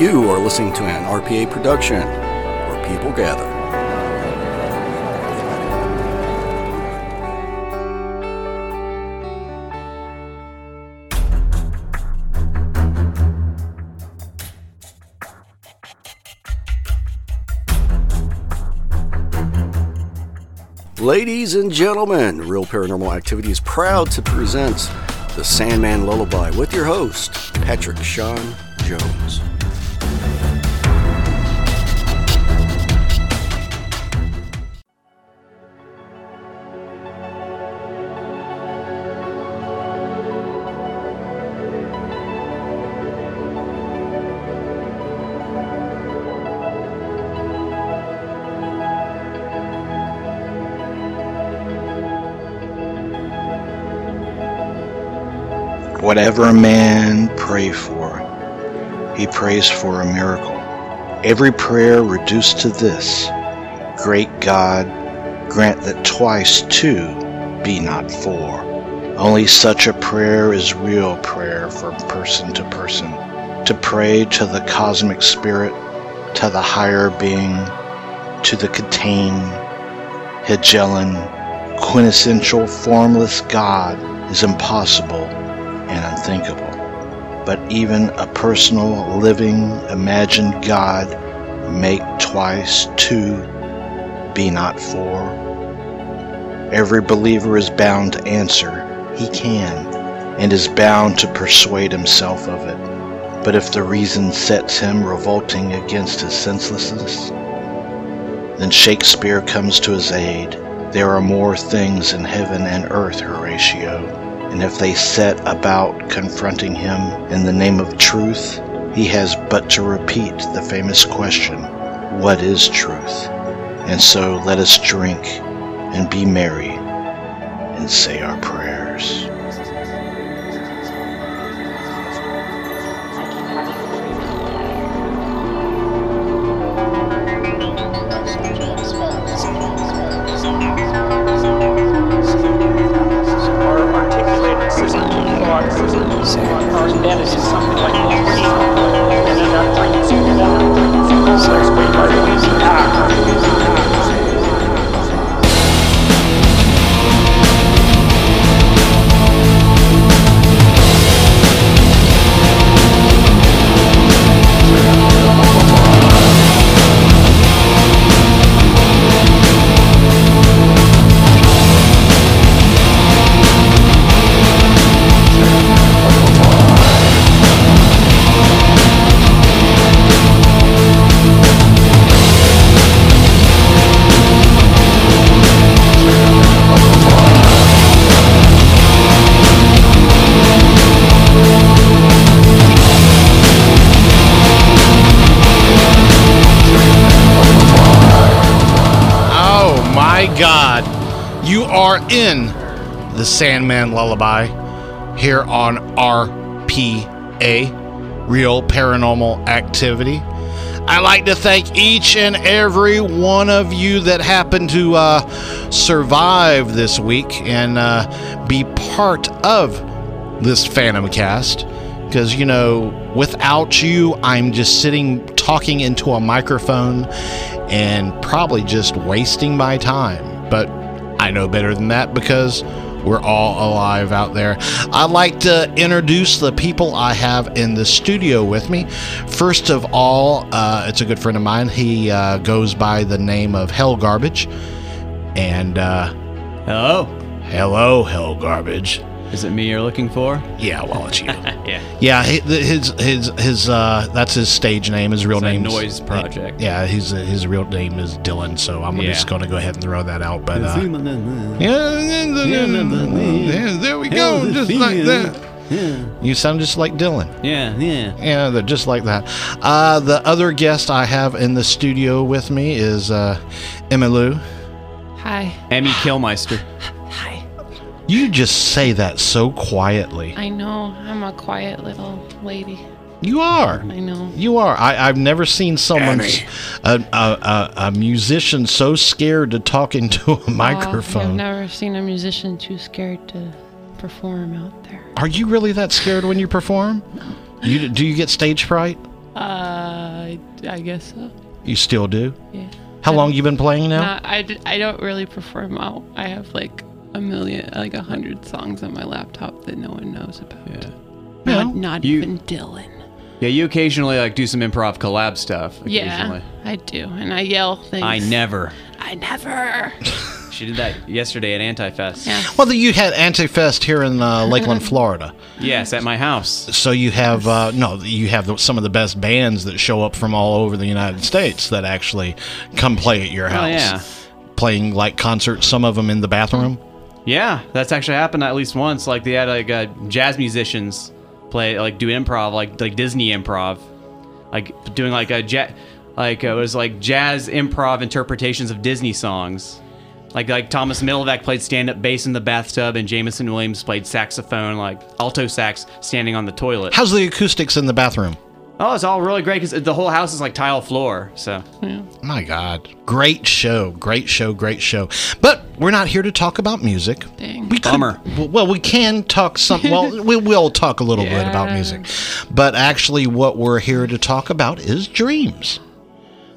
You are listening to an RPA production where people gather. Ladies and gentlemen, Real Paranormal Activity is proud to present The Sandman Lullaby with your host, Patrick Sean Jones. Whatever a man pray for, he prays for a miracle. Every prayer reduced to this Great God, grant that twice two be not four. Only such a prayer is real prayer from person to person. To pray to the cosmic spirit, to the higher being, to the contained, Hegelian, quintessential formless God is impossible and unthinkable. But even a personal, living, imagined God make twice two be not four. Every believer is bound to answer, he can, and is bound to persuade himself of it. But if the reason sets him revolting against his senselessness, then Shakespeare comes to his aid. There are more things in heaven and earth, Horatio and if they set about confronting him in the name of truth, he has but to repeat the famous question, What is truth? And so let us drink and be merry and say our prayers. Are in the Sandman Lullaby here on RPA, Real Paranormal Activity. I'd like to thank each and every one of you that happened to uh, survive this week and uh, be part of this Phantom Cast. Because, you know, without you, I'm just sitting talking into a microphone and probably just wasting my time. But I know better than that because we're all alive out there. I'd like to introduce the people I have in the studio with me. First of all, uh, it's a good friend of mine. He uh, goes by the name of Hell Garbage. And uh, Hello. hello, Hell Garbage. Is it me you're looking for? Yeah, well, it's you. Yeah. Yeah, his his his uh that's his stage name. His real name noise project. Yeah, his his real name is Dylan. So I'm Yeah. just going to go ahead and throw that out. But uh, Yeah. yeah, there we go, just like that. You sound just like Dylan. Yeah, yeah. Yeah, they're just like that. Uh, the other guest I have in the studio with me is uh, Emma Lou. Hi. Emmy Killmeister. You just say that so quietly. I know. I'm a quiet little lady. You are. I know. You are. I, I've never seen someone, a, a, a, a musician, so scared to talk into a Oh, I've never seen a musician too scared to perform out there. Are you really that scared when you perform? No. You do you get stage fright? Uh, Uh, I guess so. You still do? Yeah. How long you been playing now? Not, I, I don't really perform out. I have like a million, like a hundred songs on my laptop that no one knows about. Yeah. Yeah. Not, not You- even Dylan. Yeah, you occasionally like do some improv collab stuff. Yeah, I do, and I yell things. I never. I never. She did that yesterday at Antifest. Yeah. Well, you had Antifest here in uh, Lakeland, Florida. Yes, at my house. So you have uh, no, you have the, some of the best bands that show up from all over the United States that actually come play at your house. Oh yeah. Playing like concerts, some of them in the bathroom. Yeah, that's actually happened at least once. Like they had like uh, jazz musicians play, like do improv, like like Disney improv, like doing like a jet, like uh, it was like jazz improv interpretations of Disney songs. Like like Thomas Middlevac played stand up bass in the bathtub, and Jameson Williams played saxophone, like alto sax, standing on the toilet. How's the acoustics in the bathroom? Oh, it's all really great because the whole house is like tile floor. So My God, great show, great show, great show. But we're not here to talk about music. Dang. We could- Bummer. well, we can talk some. Well, we will talk a little bit about music, but actually, what we're here to talk about is dreams.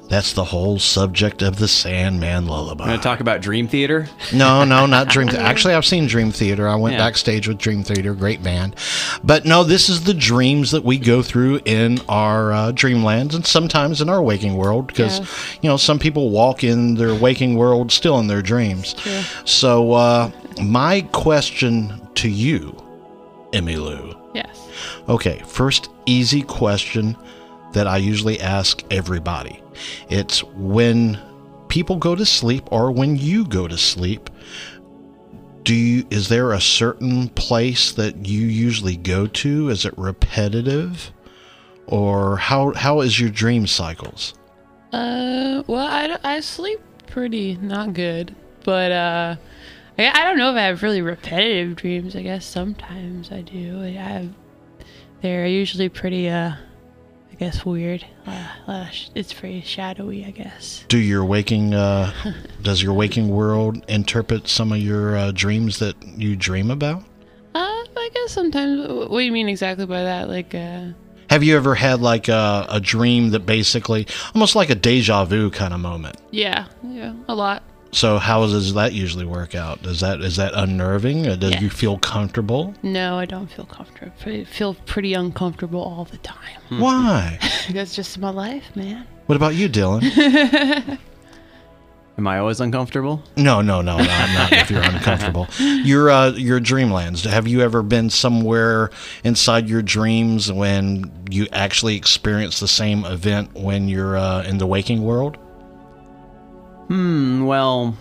That's the whole subject of the Sandman Lullaby. gonna talk about Dream Theater. No, no, not Dream. Theater. Actually, I've seen Dream Theater. I went Yeah. backstage with Dream Theater, great band. But no, this is the dreams that we go through in our uh, dreamlands and sometimes in our waking world because Yeah. you know some people walk in their waking world still in their dreams. So, uh, my question to you, Emmylou. Yes. Okay, first easy question that I usually ask everybody. It's when people go to sleep or when you go to sleep, do you is there a certain place that you usually go to? Is it repetitive? Or how how is your dream cycles? Uh, well, I, I sleep pretty not good, but uh, I, don't know if I have really repetitive dreams. I guess sometimes I do. I have. They're usually pretty uh, I guess weird. Uh, uh, it's very shadowy, I guess. Do your waking uh does your waking world interpret some of your uh, dreams that you dream about? Uh, I guess sometimes. What do you mean exactly by that? Like, uh, Have you ever had like a, a dream that basically almost like a deja vu kind of moment? yeah, yeah, a lot. So how does that usually work out? Does that is that unnerving? Or does Yeah. you feel comfortable? No, I don't feel comfortable. I feel pretty uncomfortable all the time. Why? That's just my life, man. What about you, Dylan? Am I always uncomfortable? No, no, no, no I'm not. If you're uncomfortable, your uh, your dreamlands. Have you ever been somewhere inside your dreams when you actually experience the same event when you're uh, in the waking world? Hmm. Well,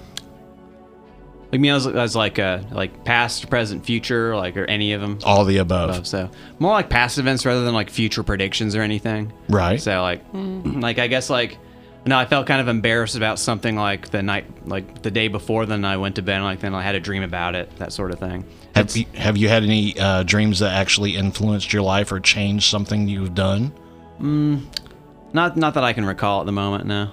like me, I was, I was like uh like past, present, future, like or any of them. All the above, Above, so more like past events rather than like future predictions or anything. right? So like, like I guess like, no, I felt kind of embarrassed about something like the night, like the day before. Then I went to bed, and like then I had a dream about it, that sort of thing. Have It's- you, have you had any uh, dreams that actually influenced your life or changed something you've done? not not that I can recall at the moment. No.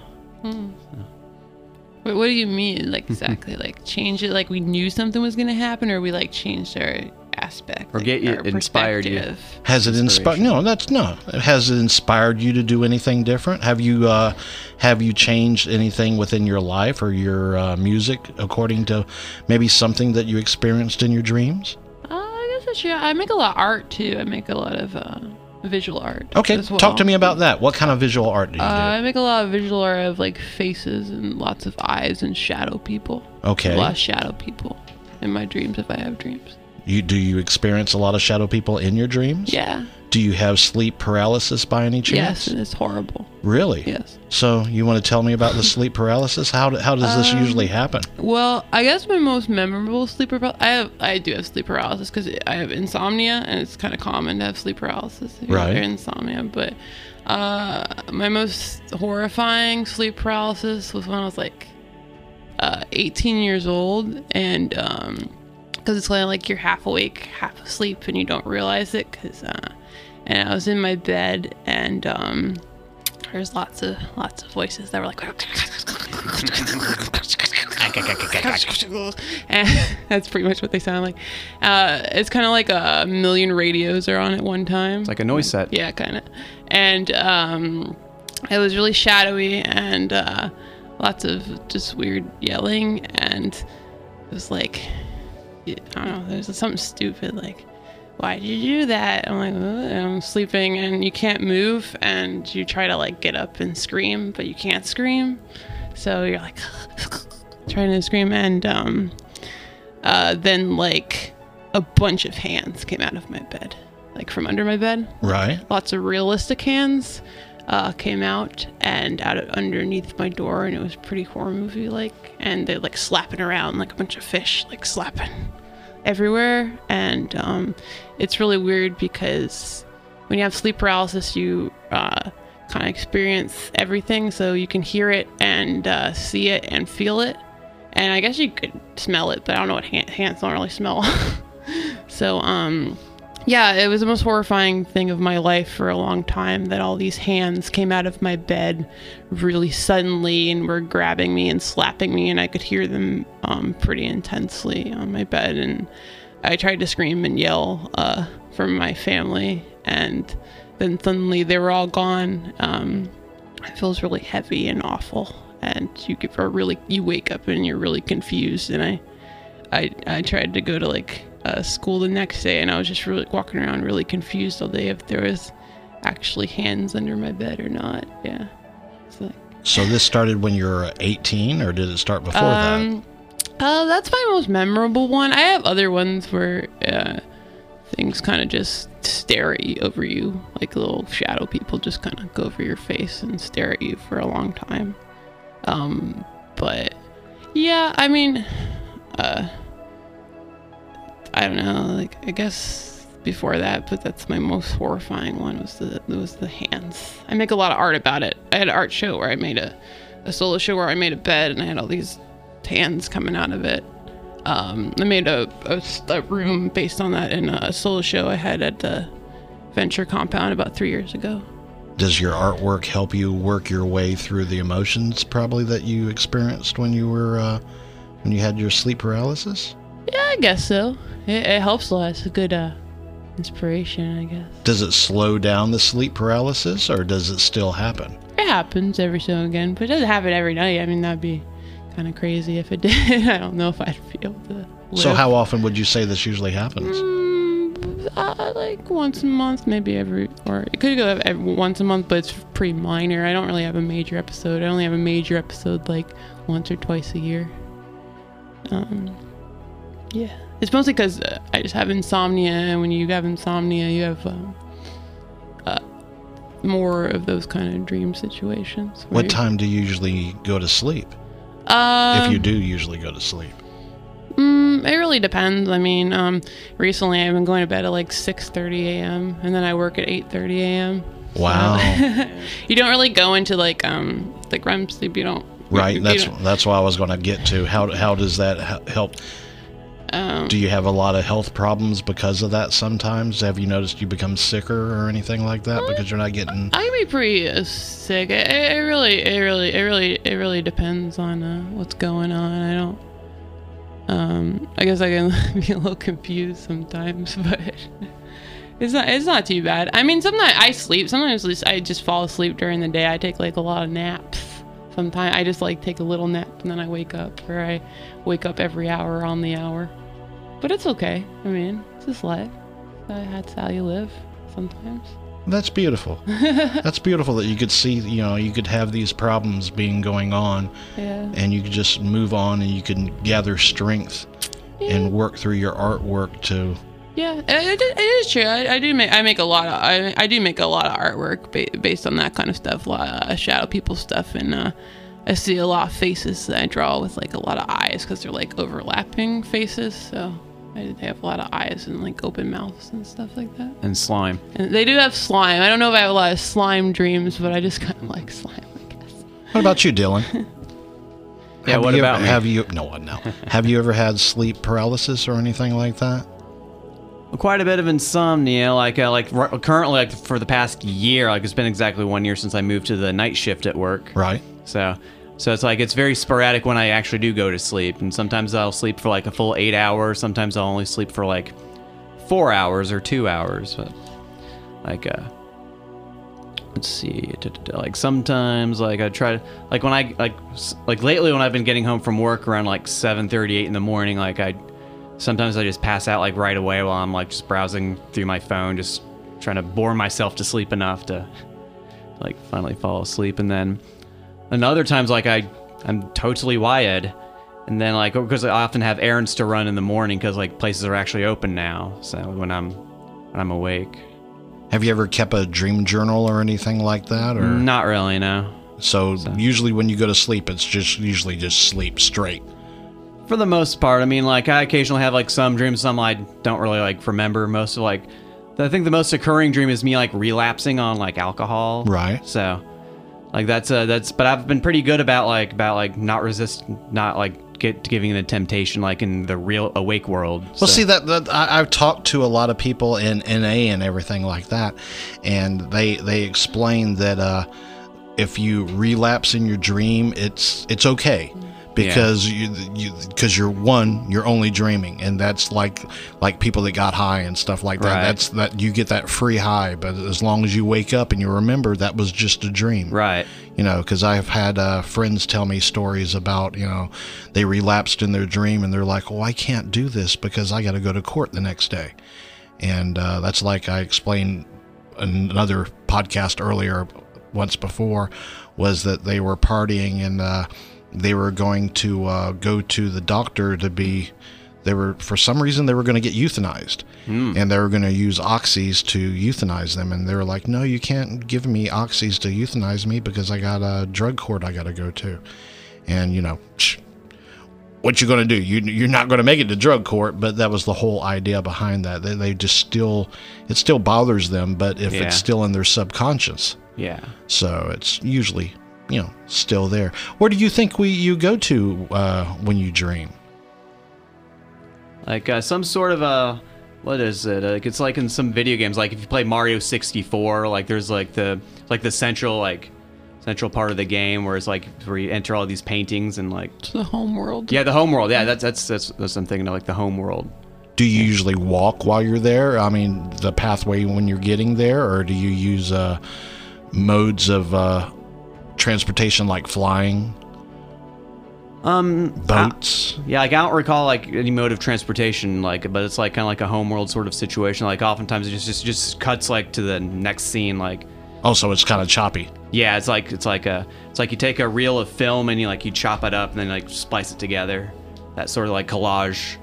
Wait, what do you mean, like exactly? like change it? Like we knew something was gonna happen, or we like changed our aspect, Or like, get you- inspired you. Has it inspired? No, that's no. Has it inspired you to do anything different? Have you uh, have you changed anything within your life or your uh, music according to maybe something that you experienced in your dreams? Uh, I guess that's true. I make a lot of art too. I make a lot of uh, visual art. Okay, well. talk to me about that. What kind of visual art do you Uh, I make a lot of visual art of like faces and lots of eyes and shadow people. Okay. A lot of shadow people in my dreams if I have dreams. You do you experience a lot of shadow people in your dreams? Yeah. Do you have sleep paralysis by any chance? Yes, and it's horrible. Really? Yes. So you want to tell me about the sleep paralysis? How do, how does this Um, usually happen? Well, I guess my most memorable sleep paralysis. I have, I do have sleep paralysis because I have insomnia, and it's kind of common to have sleep paralysis. if Right. Insomnia, but uh, my most horrifying sleep paralysis was when I was like uh, 18 years old, and um, because it's of like you're half awake, half asleep, and you don't realize it. Because uh, and I was in my bed, and um, there's lots of lots of voices that were like. and that's pretty much what they sound like. Uh, it's kind of like a million radios are on at one time. It's like a noise set. Yeah, kind of. And um, it was really shadowy and uh, lots of just weird yelling. And it was like, I don't know, there's something stupid like, why did you do that? I'm like, I'm sleeping and you can't move. And you try to like get up and scream, but you can't scream. So you're like, trying to scream. And um, uh, then like a bunch of hands came out of my bed, like from under my bed Right. lots of realistic hands uh, came out and out of underneath my door, and it was pretty horror movie like. And they're like slapping around like a bunch of fish, like slapping everywhere. And um, it's really weird because when you have sleep paralysis, you uh, kind of experience everything, so you can hear it and uh, see it and feel it. And I guess you could smell it, but I don't know what hand- hands don't really smell. so, um, yeah, it was the most horrifying thing of my life for a long time that all these hands came out of my bed really suddenly and were grabbing me and slapping me, and I could hear them um, pretty intensely on my bed. And I tried to scream and yell uh, for my family, and then suddenly they were all gone. Um, it feels really heavy and awful, and you get really you wake up and you're really confused. And I I I tried to go to like uh, school the next day, and I was just really walking around really confused all day if there was actually hands under my bed or not. Yeah. Like, So this started when you were 18, or did it start before that? um, uh, that's my most memorable one. I have other ones where uh, things kind of just stare at you over you, like little shadow people just kind of go over your face and stare at you for a long time. Um, but yeah, I mean, uh, I don't know. Like, I guess before that, but that's my most horrifying one was the was the hands. I make a lot of art about it. I had an art show where I made a a solo show where I made a bed and I had all these hands coming out of it. Um, I made a a room based on that in a solo show I had at the Venture Compound about three years ago. Does your artwork help you work your way through the emotions probably that you experienced when you were uh, when you had your sleep paralysis? Yeah, I guess so. It, it helps a lot. It's a good uh, inspiration, I guess. Does it slow down the sleep paralysis, or does it still happen? It happens every so again, but it doesn't happen every night. I mean, that'd be kind of crazy if it did. I don't know if I'd be able to. So how often would you say this usually happens? Mm, uh, like once a month, maybe every, or it could go every, once a month, but it's pretty minor. I don't really have a major episode. I only have a major episode like once or twice a year. Um, yeah, it's mostly because uh, I just have insomnia, and when you have insomnia, you have um, uh, more of those kind of dream situations. What time do you usually go to sleep? Um, if you do usually go to sleep. Mm, it really depends. I mean, um, recently I've been going to bed at like 6:30 a.m. and then I work at 8:30 a.m. Wow. You don't really go into like um like REM sleep. You don't. right. you That's don't- that's what I was going to get to. How how does that help? Um, Do you have a lot of health problems because of that? Sometimes have you noticed you become sicker or anything like that because you're not getting? I can be pretty uh, sick. It, it really, it really, it really, it really depends on uh, what's going on. I don't. Um, I guess I can be a little confused sometimes, but it's not. It's not too bad. I mean, sometimes I sleep. Sometimes I just fall asleep during the day. I take like a lot of naps. Sometimes I just like take a little nap and then I wake up, or I wake up every hour on the hour. But it's okay. I mean, it's just life. That's how you live. Sometimes. That's beautiful. that's beautiful that you could see. You know, you could have these problems being going on, Yeah. and you could just move on, and you can gather strength and work through your artwork to. Yeah, it, it, it is true. I, I do make I make a lot of I, I do make a lot of artwork ba- based on that kind of stuff, a lot of uh, shadow people stuff, and uh, I see a lot of faces that I draw with like a lot of eyes because they're like overlapping faces. So they have a lot of eyes and like open mouths and stuff like that. And slime. And they do have slime. I don't know if I have a lot of slime dreams, but I just kind of like slime. I guess. What about you, Dylan? Yeah, Have what you about ever, me? Have you no no? have you ever had sleep paralysis or anything like that? quite a bit of insomnia like uh, like r- currently like for the past year like it's been exactly one year since i moved to the night shift at work Right. so So it's like it's very sporadic when I actually do go to sleep, and sometimes I'll sleep for like a full eight hours. Sometimes I'll only sleep for like four hours or two hours. But like, uh, let's see, like sometimes like I try to like when I like like lately when I've been getting home from work around like seven thirty eight in the morning, like I sometimes I just pass out like right away while I'm like just browsing through my phone, just trying to bore myself to sleep enough to like finally fall asleep and then and other times like I I'm totally wired and then like oh, because I often have errands to run in the morning because like places are actually open now so when I'm when I'm awake Have you ever kept a dream journal or anything like that? Or not really no so, usually when you go to sleep, it's just usually just sleep straight. for the most part I mean like I occasionally have like some dreams some I don't really like remember most of like I think the most occurring dream is me like relapsing on like alcohol Right. So, like that's uh that's but I've been pretty good about like about like not resist not like get giving the temptation like in the real awake world. Well, see that, that I, I've talked to a lot of people in NA and everything like that, and they they explain that uh, if you relapse in your dream, it's it's okay because you you because you're one you're only dreaming and that's like like people that got high and stuff like that Right. that's that you get that free high but as long as you wake up and you remember that was just a dream right. you know because i've had uh, friends tell me stories about you know they relapsed in their dream and they're like well i can't do this because i got to go to court the next day and uh, that's like i explained in another podcast earlier once before was that they were partying and uh, they were going to uh, go to the doctor to be they were for some reason they were going to get euthanized. And they were going to use oxys to euthanize them. And they were like no you can't give me oxys to euthanize me because i got a drug court i got to go to. And you know what you going to do? You, you're not going to make it to drug court. But that was the whole idea behind that. They, they just still it still bothers them but if Yeah. it's still in their subconscious. Yeah. so it's usually you know still there where do you think we you go to uh, when you dream Like uh, some sort of a what is it? Like it's like in some video games. Like if you play Mario 64, like there's like the like the central like central part of the game where it's like where you enter all these paintings and like To the home world. yeah the home world. Yeah, that's that's that's, that's I'm thinking of like the home world. do you usually walk while you're there i mean the pathway when you're getting there or do you use uh, modes of uh, transportation like flying Um, boats Yeah, like I don't recall like any mode of transportation, like, but it's like kind of like a homeworld sort of situation. Like oftentimes it just just just cuts like to the next scene. Like, oh so it's kind of choppy yeah, it's like it's like a it's like you take a reel of film and you like you chop it up and then like splice it together. That sort of like collage,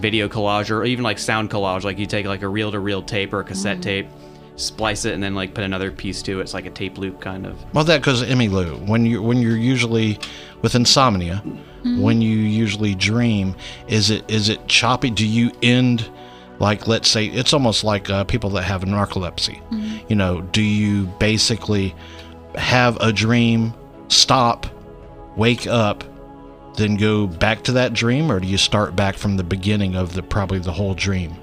video collage, or even like sound collage. Like you take like a reel to reel tape or a cassette tape, splice it, and then like put another piece to it. It's like a tape loop kind of. well that goes emmy lou when you when you're usually with insomnia when you usually dream is it is it choppy? Do you end like let's say it's almost like uh, people that have narcolepsy. You know do you basically have a dream stop wake up then go back to that dream? Or do you start back from the beginning of the probably the whole dream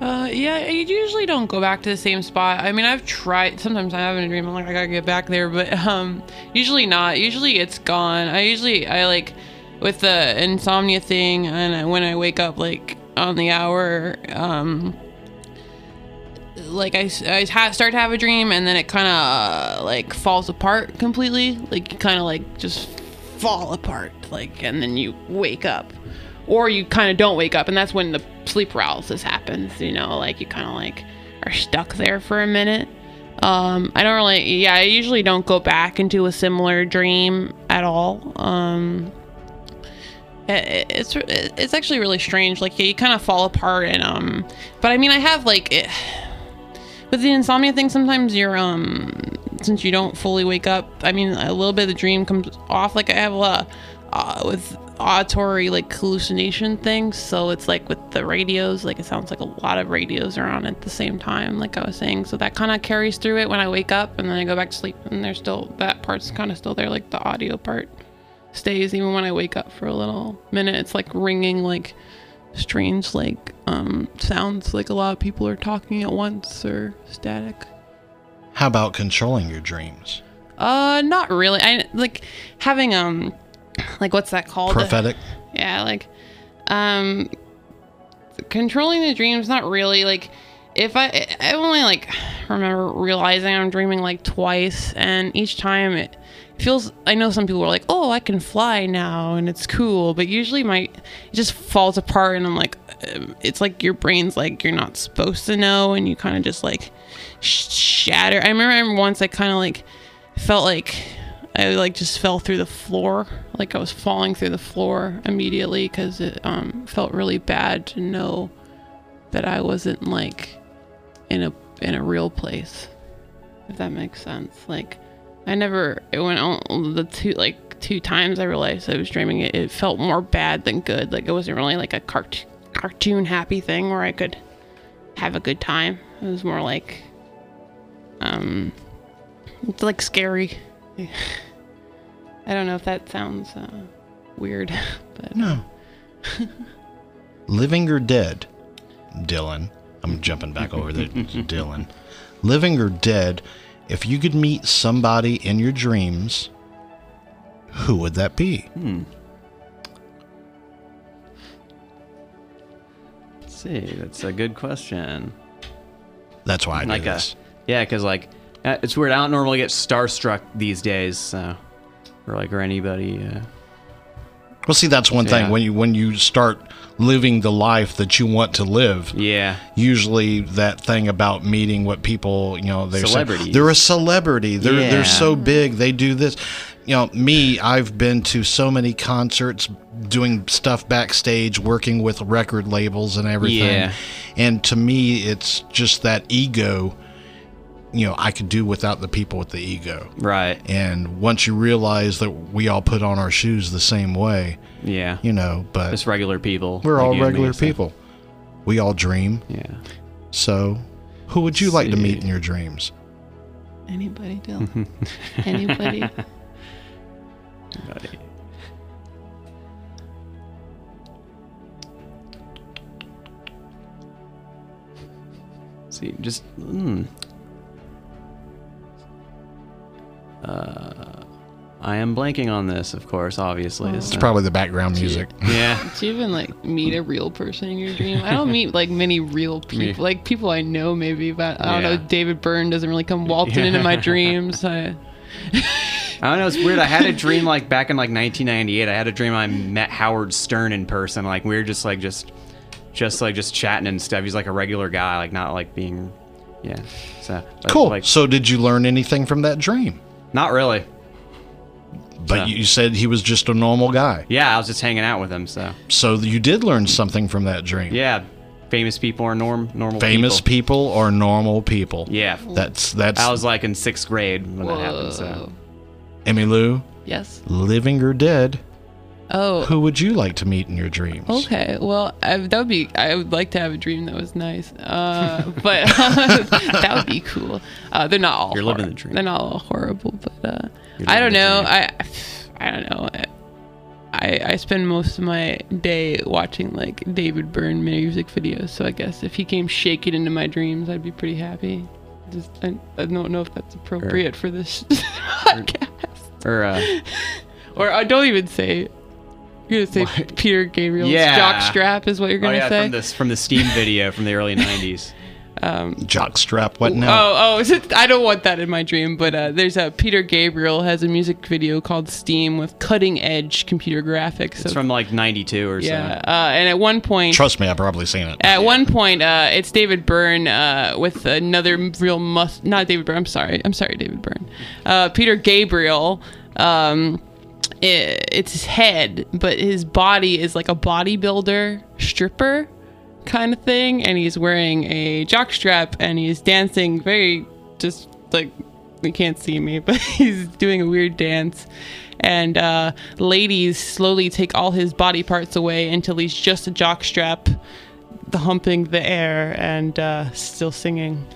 Uh, yeah, I usually don't go back to the same spot. I mean, I've tried. Sometimes I have a dream. I'm like, I gotta get back there, but um, usually not. Usually it's gone. I usually I like with the insomnia thing, and I- when I wake up like on the hour, um, like I, ha- start to have a dream, and then it kind of like falls apart completely. Like kind of like just fall apart, like, and then you wake up or you kind of don't wake up and that's when the sleep paralysis happens you know like you kind of like are stuck there for a minute. Um i don't really yeah i usually don't go back into a similar dream at all. Um it, it's it's actually really strange like you kind of fall apart and um but i mean i have like it, with the insomnia thing sometimes you're um since you don't fully wake up i mean a little bit of the dream comes off like i have a lot uh, with auditory like hallucination things. So it's like with the radios like it sounds like a lot of radios are on at the same time like i was saying. So that kind of carries through it when i wake up and then i go back to sleep and there's still that part's kind of still there like the audio part stays even when i wake up for a little minute. It's like ringing like strange like um sounds like a lot of people are talking at once or static. How about controlling your dreams? Uh, not really. I like having um like what's that called? Prophetic. Yeah, like um controlling the dreams not really like if I I only like remember realizing I'm dreaming like twice and each time it feels I know some people are like, "Oh, I can fly now and it's cool." But usually my it just falls apart and I'm like um, it's like your brain's like you're not supposed to know and you kind of just like sh- shatter. I remember once I kind of like felt like I like just fell through the floor, like I was falling through the floor immediately because it um, felt really bad to know that I wasn't like in a in a real place. If that makes sense. Like I never it went on the two like two times I realized I was dreaming it. It felt more bad than good. Like it wasn't really like a cart- cartoon happy thing where I could have a good time. It was more like um it's like scary. I don't know if that sounds uh, weird, but No. Living or dead, Dylan. I'm jumping back over there, Dylan. Living or dead, if you could meet somebody in your dreams, who would that be? Hmm. Let's see, that's a good question. That's why I do like a, this. yeah, because like uh, it's weird. I don't normally get starstruck these days, so or like or anybody. Uh, Well, see, that's one thing when you when you start living the life that you want to live. yeah, Usually, that thing about meeting what people, you know, they're saying, Celebrities. they're a celebrity. They're Yeah. they're so big. They do this. You know, me, I've been to so many concerts, doing stuff backstage, working with record labels and everything. Yeah. And to me, it's just that ego. You know, I could do without the people with the ego. right. And once you realize that we all put on our shoes the same way, Yeah, you know, but just regular people. we're like all you me, regular so- people. We all dream. Yeah. So, who would you like to meet in your dreams? anybody, Dylan? anybody? Buddy. See, just mm. Uh, I am blanking on this, of course, obviously. Oh. It's so- probably the background music. yeah. Do you even like meet a real person in your dream? I don't meet like many real people, like people I know maybe, but I don't Yeah. know. David Byrne doesn't really come waltzing into my dreams. I, I don't know. It's weird. I had a dream like back in like 1998. I had a dream I met Howard Stern in person. Like we were just like just, just like just chatting and stuff. He's like a regular guy, like not like being, yeah. So but, Cool. Like so, did you learn anything from that dream? Not really. But Yeah. you said he was just a normal guy. Yeah, I was just hanging out with him. So So, you did learn something from that dream. yeah, famous people are norm normal. Famous people. people are normal people. Yeah. That's that's I was like in sixth grade when that happened. So Emmy Lou, Yes. living or dead. Oh. Who would you like to meet in your dreams? Okay, well, I, that would be. I would like to have a dream that was nice, uh, but that would be cool. Uh, they're not all. You're living hor- the dream. They're not all horrible, but uh, I don't know. I I don't know. I I spend most of my day watching like David Byrne music videos, so I guess if he came shaking into my dreams, I'd be pretty happy. Just I, I don't know if that's appropriate for this podcast, or uh, or I don't even say. You're gonna say Peter Gabriel's Yeah. jockstrap is what you're oh gonna yeah, say. from this from the Steam video from the early '90s. Jockstrap. What now? Oh, oh, is it, I don't want that in my dream, but uh, there's a Peter Gabriel has a music video called Steam with cutting edge computer graphics. It's So- from like '92 or yeah, so. uh, and at one point, Trust me, I've probably seen it. at one point, uh, it's David Byrne uh, with another real mus. Not David Byrne. I'm sorry. I'm sorry, David Byrne. Uh, Peter Gabriel. Um, it's his head, but his body is like a bodybuilder stripper kind of thing, and he's wearing a jockstrap and he's dancing very just like you can't see me, but he's doing a weird dance. And uh, ladies slowly take all his body parts away until he's just a jockstrap, the humping the air and uh, still singing.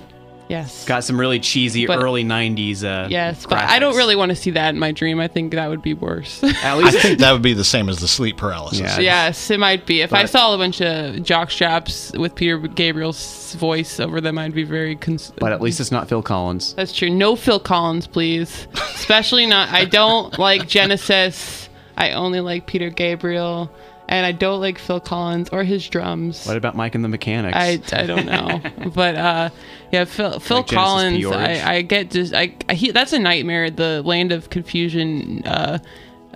Yes. Got some really cheesy But- early '90s. Uh, yes, but I don't really want to see that in my dream. I think that would be worse. At I least think that would be the same as the sleep paralysis. Yeah. yes, it might be. If I saw a bunch of jock straps with Peter Gabriel's voice over them, I'd be very. Cons- but at least it's not Phil Collins. That's true. No Phil Collins, please. Especially not. I don't like Genesis. I only like Peter Gabriel, and I don't like Phil Collins or his drums. What about Mike and the Mechanics? I, I don't know, but uh, yeah, Phil Phil Like Collins. I, I get just I, I he, that's a nightmare. The Land of Confusion uh,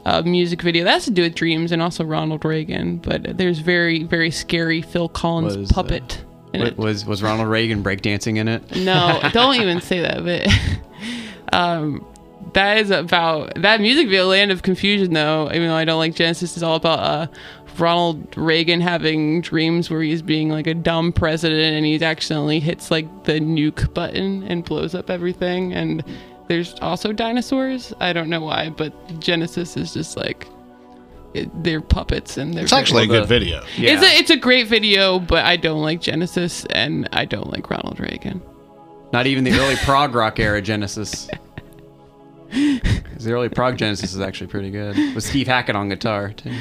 uh, music video that has to do with dreams and also Ronald Reagan. But there's very very scary Phil Collins Was, uh, puppet it. was was Ronald Reagan breakdancing in it? No, don't even say that. But um, that is about that music video, Land of Confusion. Though, even though I don't like Genesis, is all about uh, Ronald Reagan having dreams where he's being like a dumb president and he accidentally hits like the nuke button and blows up everything. And there's also dinosaurs. I don't know why, but Genesis is just like. It, they're puppets and they're It's actually a Well, good video. Yeah. it's a it's a great video, but I don't like Genesis and I don't like Ronald Reagan. Not even the early prog rock era Genesis. the early prog Genesis is actually pretty good. With Steve Hackett on guitar too.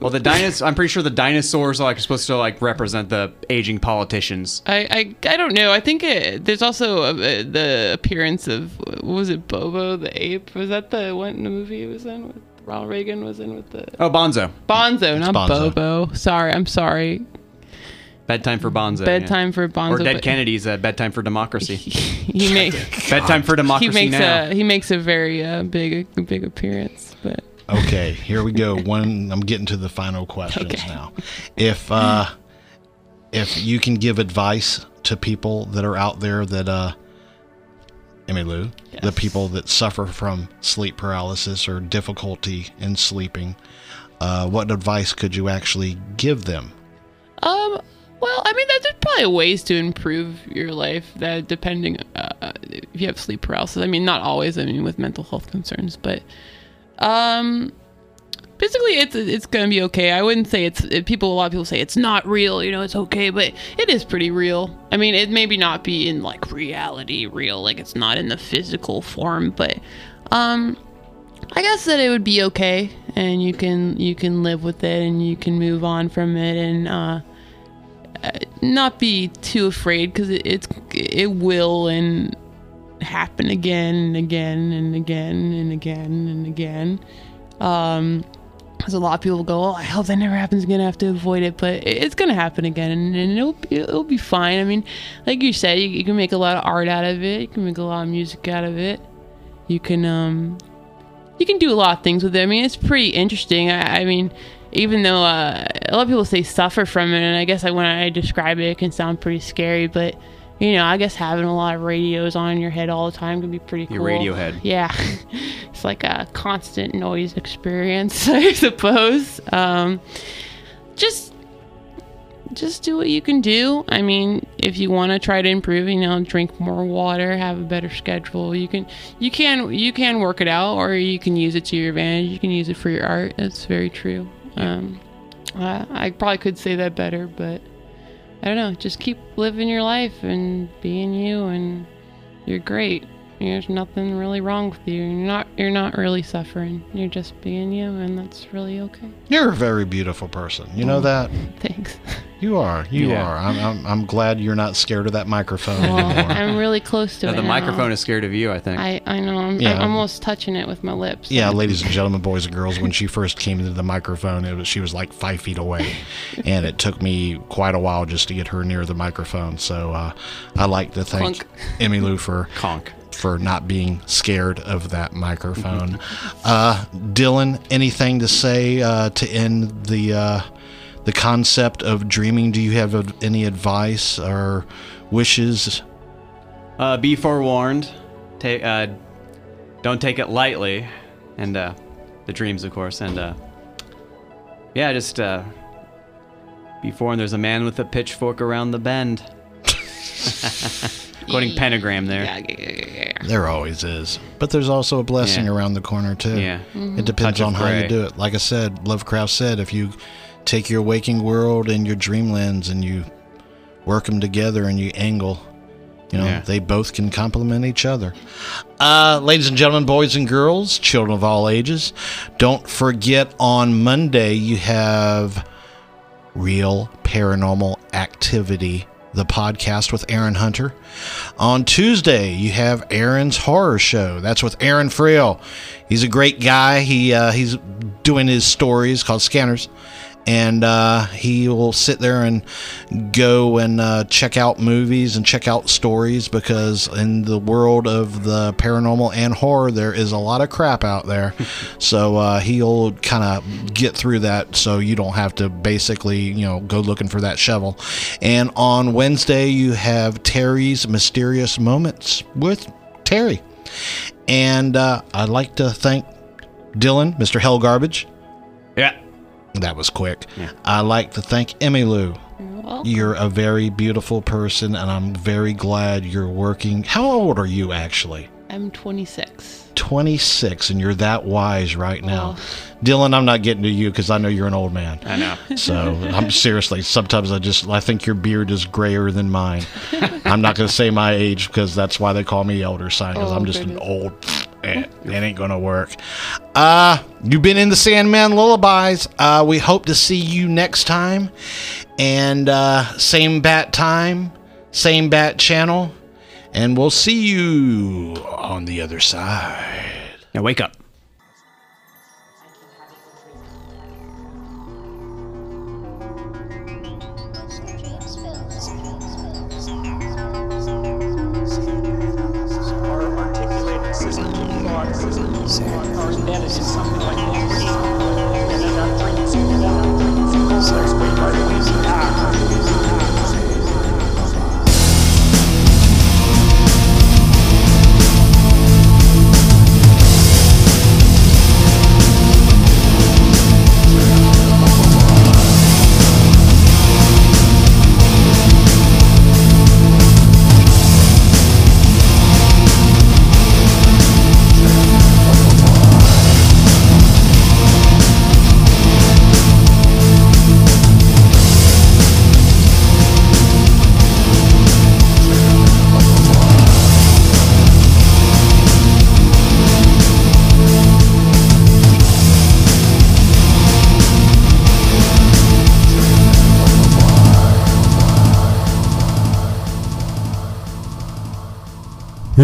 Well, the dinosaurs. I'm pretty sure the dinosaurs are like supposed to like represent the aging politicians. I, I, I don't know. I think it, there's also uh the appearance of what was it Bobo the ape? Was that the one in the movie he was in with Ronald Reagan was in with the Oh, Bonzo. Bonzo, not Bonzo. Bobo. Sorry, I'm sorry. Bedtime for Bonzo. yeah. Bedtime for Bonzo. Or Dead but Kennedy's uh, Bedtime for Democracy. He makes Bedtime for democracy. he Democracy makes now. a he makes a very uh, big big appearance, but Okay, here we go. One, I'm getting to the final questions Okay. now. If uh, if you can give advice to people that are out there that uh, Emmylou, the Yes. people that suffer from sleep paralysis or difficulty in sleeping, uh, what advice could you actually give them? Um. Well, I mean, there's probably ways to improve your life. That depending uh, if you have sleep paralysis. I mean, not always. I mean, with mental health concerns, but um, basically, it's it's gonna be okay. I wouldn't say it's it, people. A lot of people say it's not real. You know, it's okay, but it is pretty real. I mean, it maybe not be in like reality real, like it's not in the physical form, but um. I guess that it would be okay, and you can you can live with it, and you can move on from it, and uh, uh, not be too afraid because it, it's it will and happen again and again and again and again and again. Um, because a lot of people go, "Oh, I hope that never happens again. I have to avoid it," but it's gonna happen again, and, and it'll be, it'll be fine. I mean, like you said, you, you can make a lot of art out of it. You can make a lot of music out of it. You can um you can do a lot of things with it. I mean, it's pretty interesting. I, I mean, even though uh, a lot of people say suffer from it, and I guess when I describe it, it can sound pretty scary. But you know, I guess having a lot of radios on in your head all the time can be pretty cool. Your Radiohead. Yeah, it's like a constant noise experience, I suppose. Um, just just do what you can do. I mean, if you want to try to improve, you know, drink more water, have a better schedule. You can you can you can work it out or you can use it to your advantage. You can use it for your art. That's very true. Um I, I probably could say that better, but I don't know. Just keep living your life and being you and you're great. There's nothing really wrong with you. You're not you're not really suffering. You're just being you and that's really okay. You're a very beautiful person. You know mm. that? Thanks. You are. You Yeah. are. I'm, I'm, I'm glad you're not scared of that microphone Well, anymore. I'm really close to Uh, it. the now. microphone is scared of you, I think. I, I know. I'm, Yeah. I'm almost touching it with my lips. Yeah, ladies and gentlemen, boys and girls, when she first came into the microphone, it was she was like five feet away, and it took me quite a while just to get her near the microphone. So uh, I like to thank Clunk. Emmy Lou for Conk. for not being scared of that microphone. uh, Dylan, anything to say uh, to end the uh, the concept of dreaming? Do you have uh, any advice or wishes? Uh, be forewarned. Take. Uh, don't take it lightly, and uh, the dreams, of course, and uh, yeah, just uh, be forewarned. There's a man with a pitchfork around the bend. Quoting pentagram there. Yeah, yeah, yeah, yeah, yeah. There always is, but there's also a blessing Yeah. around the corner too. Yeah. It depends Touch on how you do it. Like I said, Lovecraft said, if you take your waking world and your dreamlands and you work them together and you angle, you know, Yeah. they both can complement each other. Uh, ladies and gentlemen, boys and girls, children of all ages, don't forget on Monday you have Real Paranormal Activity the podcast with Aaron Hunter. On Tuesday, you have Aaron's Horror Show. That's with Aaron Friel. He's a great guy. He uh, he's doing his stories called Scanners, and uh, he will sit there and go and uh, check out movies and check out stories because in the world of the paranormal and horror, there is a lot of crap out there. so uh, he'll kind of get through that, so you don't have to basically, you know, go looking for that shovel. And on Wednesday, you have Terry's Mysterious Moments with Terry. And uh, I'd like to thank Dylan, Mr. Hell Garbage. Yeah. That was quick. I'd like to thank Emmy Lou. Well, You're a very beautiful person, and I'm very glad you're working. How old are you actually? I'm 26. 26, and you're that wise right oh. now. Dylan, I'm not getting to you because I know you're an old man. I know. So I'm seriously, sometimes I just, I think your beard is grayer than mine. I'm not going to say my age because that's why they call me elder sign because Oh, I'm just an old. Eh, it ain't gonna work. Uh, you've been in the Sandman Lullabies. Uh, we hope to see you next time. And uh, same bat time, same bat channel, and we'll see you on the other side. Now wake up.